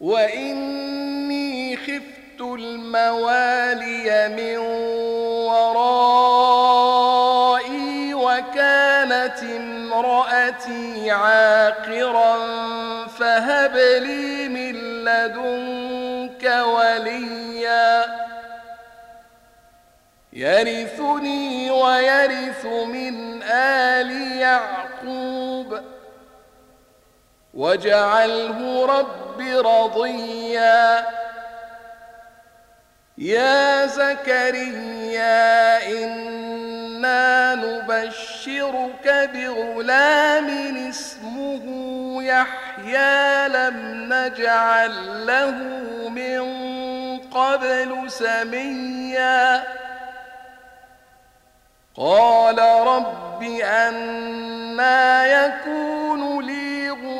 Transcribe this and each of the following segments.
وإني خفت الموالي من ورائي وكانت امرأتي عاقرا فهب لي من لدنك وليا يرثني ويرث من آل يعقوب واجعله رب رضيا. يا زكريا إنا نبشرك بغلام اسمه يحيى لم نجعل له من قبل سميا. قال رب أنا يكون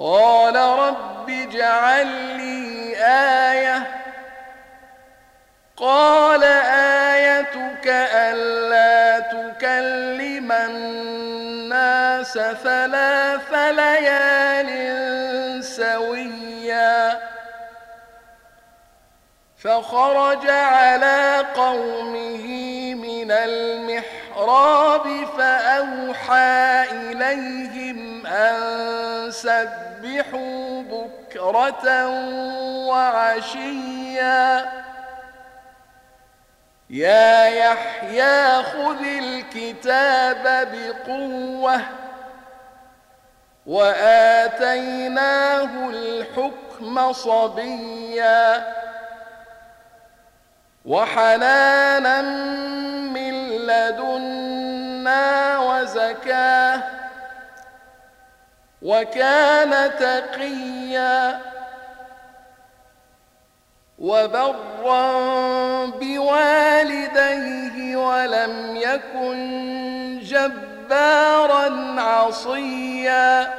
قال رب اجعل لي آية. قال آيتك ألا تكلم الناس ثلاث ليال سويا. فخرج على قومه من المحراب فأوحى إليهم أن سبحوا بكرة وعشيا. يا يحيى خذ الكتاب بقوة وآتيناه الحكم صبيا. وحنانا من لدنا وزكاة وكان تقيا وبرا بوالديه ولم يكن جبارا عصيا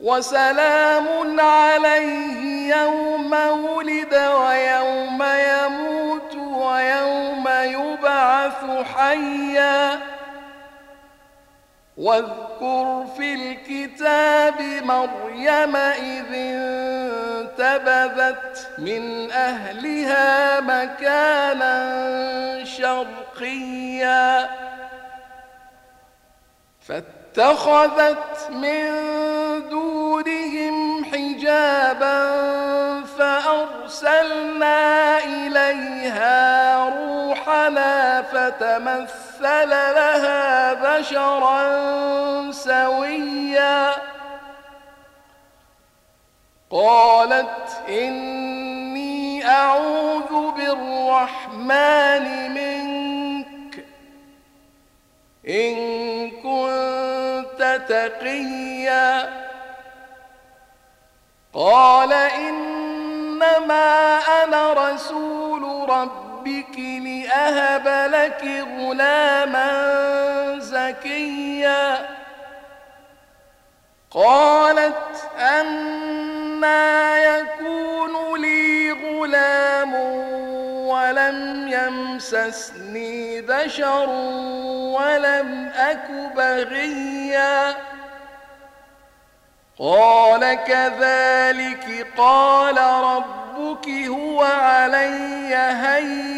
وسلام عليه يوم ولد ويوم حيا. واذكر في الكتاب مريم إذ انتبذت من أهلها مكانا شرقيا. فاتخذت من دونهم حجابا فأرسلنا إليها روحنا فتمثل لها بشرا سويا قالت إني أعوذ بالرحمن منك إن كنت تقيا قال إنما أنا رسول ربك لأهب لك غلاما زكيا. قالت أنا يكون لي غلام ولم يمسسني بشر ولم أك بغيا. قال كذلك قال ربك هو علي هين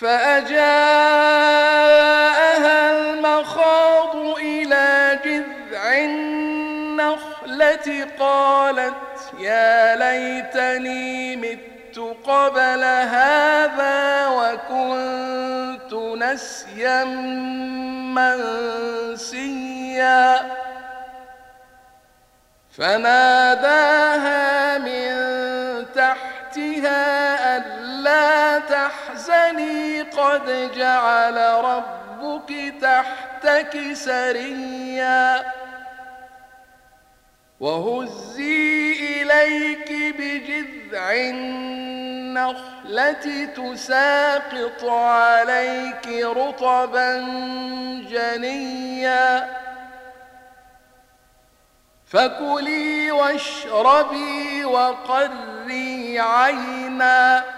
فأجاءها المخاض إلى جذع النخلة قالت يا ليتني مت قبل هذا وكنت نسيا منسيا. فناداها من تحزني قد جعل ربك تحتك سريا. وهزي إليك بجذع النخلة تساقط عليك رطبا جنيا. فكلي واشربي وقري عينا.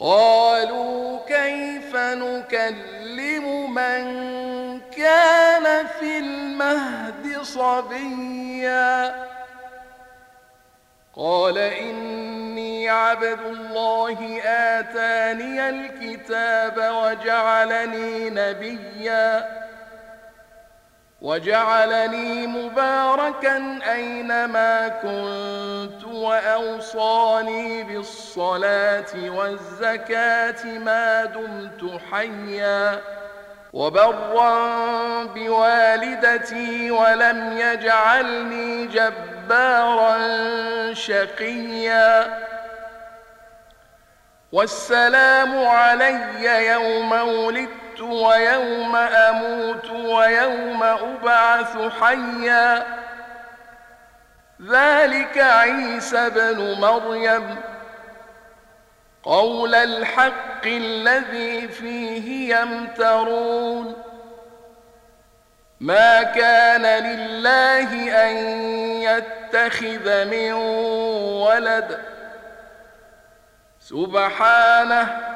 قالوا كيف نكلم من كان في المهد صبيا؟ قال إني عبد الله آتاني الكتاب وجعلني نبيا. وجعلني مباركا أينما كنت وأوصاني بالصلاة والزكاة ما دمت حيا وبرا بوالدتي ولم يجعلني جبارا شقيا والسلام علي يوم ولدت ويوم أموت ويوم أبعث حيا. ذلك عيسى بن مريم. قول الحق الذي فيه يمترون. ما كان لله أن يتخذ من ولد. سبحانه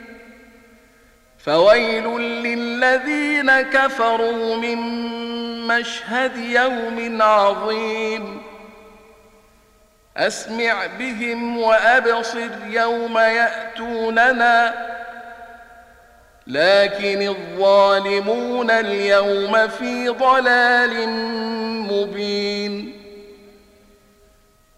فويل للذين كفروا من مشهد يوم عظيم. أسمع بهم وأبصر يوم يأتوننا. لكن الظالمون اليوم في ضلال مبين.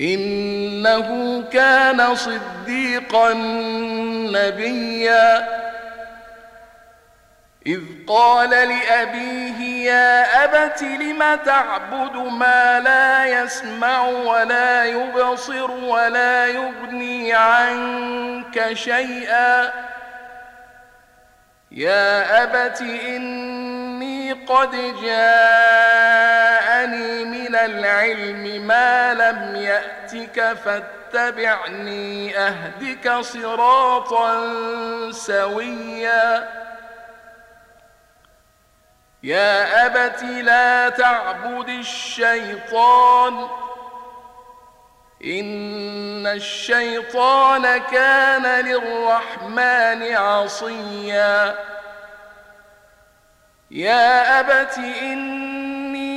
إنه كان صديقا نبيا. إذ قال لأبيه يا أبت لم تعبد ما لا يسمع ولا يبصر ولا يغني عنك شيئا؟ يا أبت إني قد جاءني من العلم ما لم يأتك فاتبعني أهدك صراطا سويا. يا أبت لا تعبد الشيطان. إن الشيطان كان للرحمن عصيا. يا أبت إني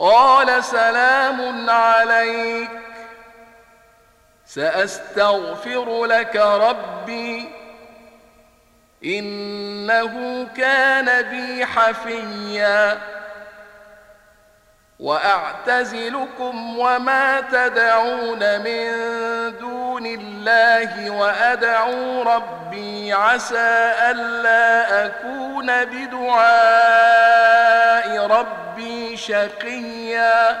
قال سلام عليك. سأستغفر لك ربي. إنه كان بي حفيا. وأعتزلكم وما تدعون من دون الله وأدعو ربي عسى ألا أكون بدعاء ربي شقيا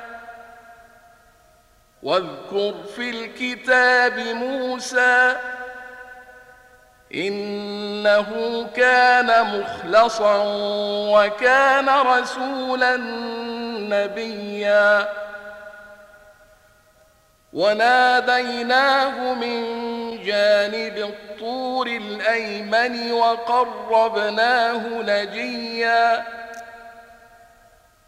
واذكر في الكتاب موسى إنه كان مخلصا وكان رسولا نبيا. وناديناه من جانب الطور الأيمن وقربناه نجيا.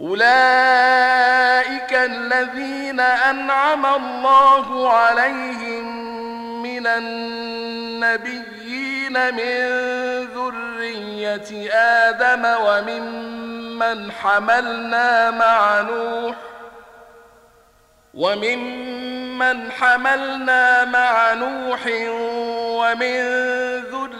أولئك الذين أنعم الله عليهم من النبيين من ذرية آدم وممن حملنا مع نوح وممن حملنا مع نوح ومن ذرية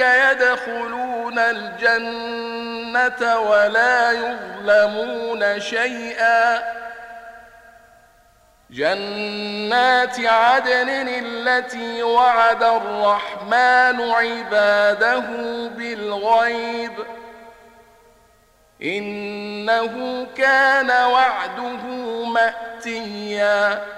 يدخلون الجنة ولا يظلمون شيئا. جنات عدن التي وعد الرحمن عباده بالغيب ۖ. إنه كان وعده مأتيا.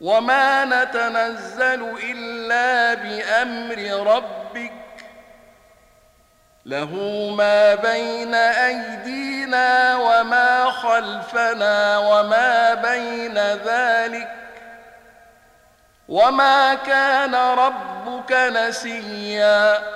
وما نتنزل إلا بأمر ربك له ما بين أيدينا وما خلفنا وما بين ذلك وما كان ربك نسيا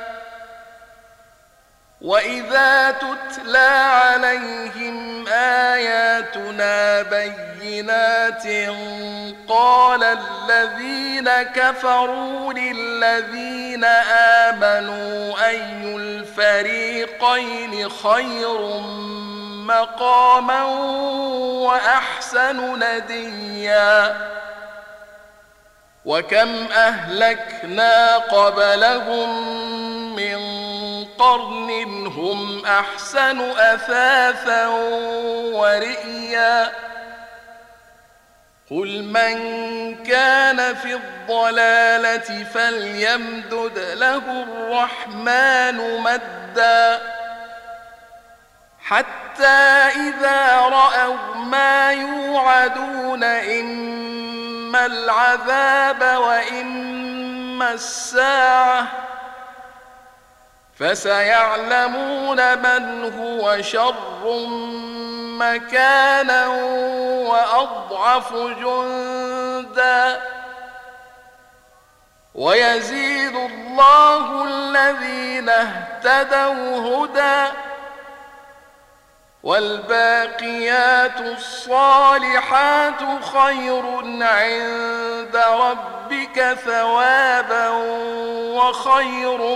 واذا تتلى عليهم اياتنا بينات قال الذين كفروا للذين امنوا اي الفريقين خير مقاما واحسن نديا وكم اهلكنا قبلهم قرن هم أحسن أثاثا ورئيا. قل من كان في الضلالة فليمدد له الرحمن مدا. حتى إذا رأوا ما يوعدون إما العذاب وإما الساعة فسيعلمون من هو شر مكانا وأضعف جندا. ويزيد الله الذين اهتدوا هدى والباقيات الصالحات خير عند ربك ثوابا وخير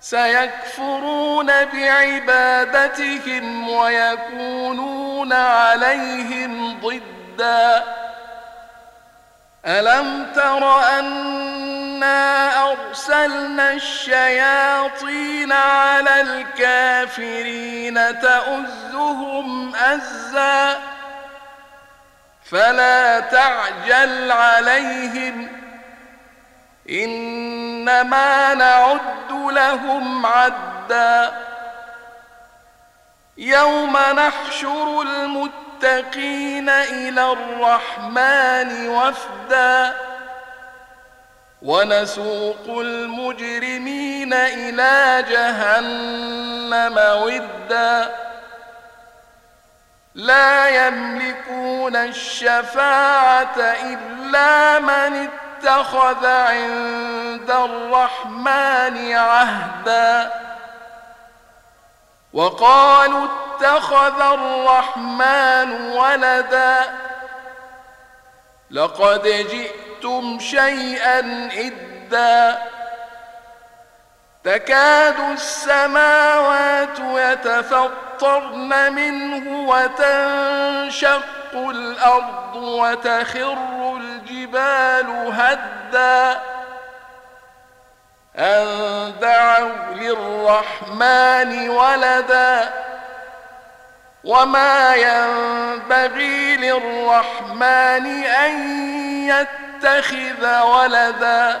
سيكفرون بعبادتهم ويكونون عليهم ضدا. ألم تر أنا أرسلنا الشياطين على الكافرين تؤزهم أزا؟ فلا تعجل عليهم. إنما نعد لهم عدا. يوم نحشر المتقين إلى الرحمن وفدا. ونسوق المجرمين إلى جهنم ودا. لا يملكون الشفاعة إلا من اتخذ عند الرحمن عهدا. وقالوا اتخذ الرحمن ولدا. لقد جئتم شيئا إدا. تكاد السماوات يتفطرن منه وتنشق الأرض وتخر الجبال هدا أن دعوا للرحمن ولدا وما ينبغي للرحمن أن يتخذ ولدا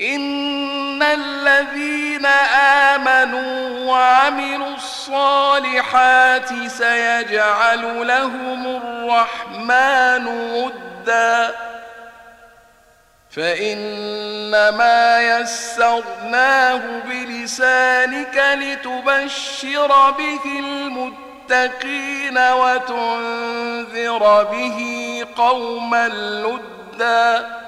إن الذين آمنوا وعملوا الصالحات سيجعل لهم الرحمن ودا فإنما يسرناه بلسانك لتبشر به المتقين وتنذر به قوما لُدًّا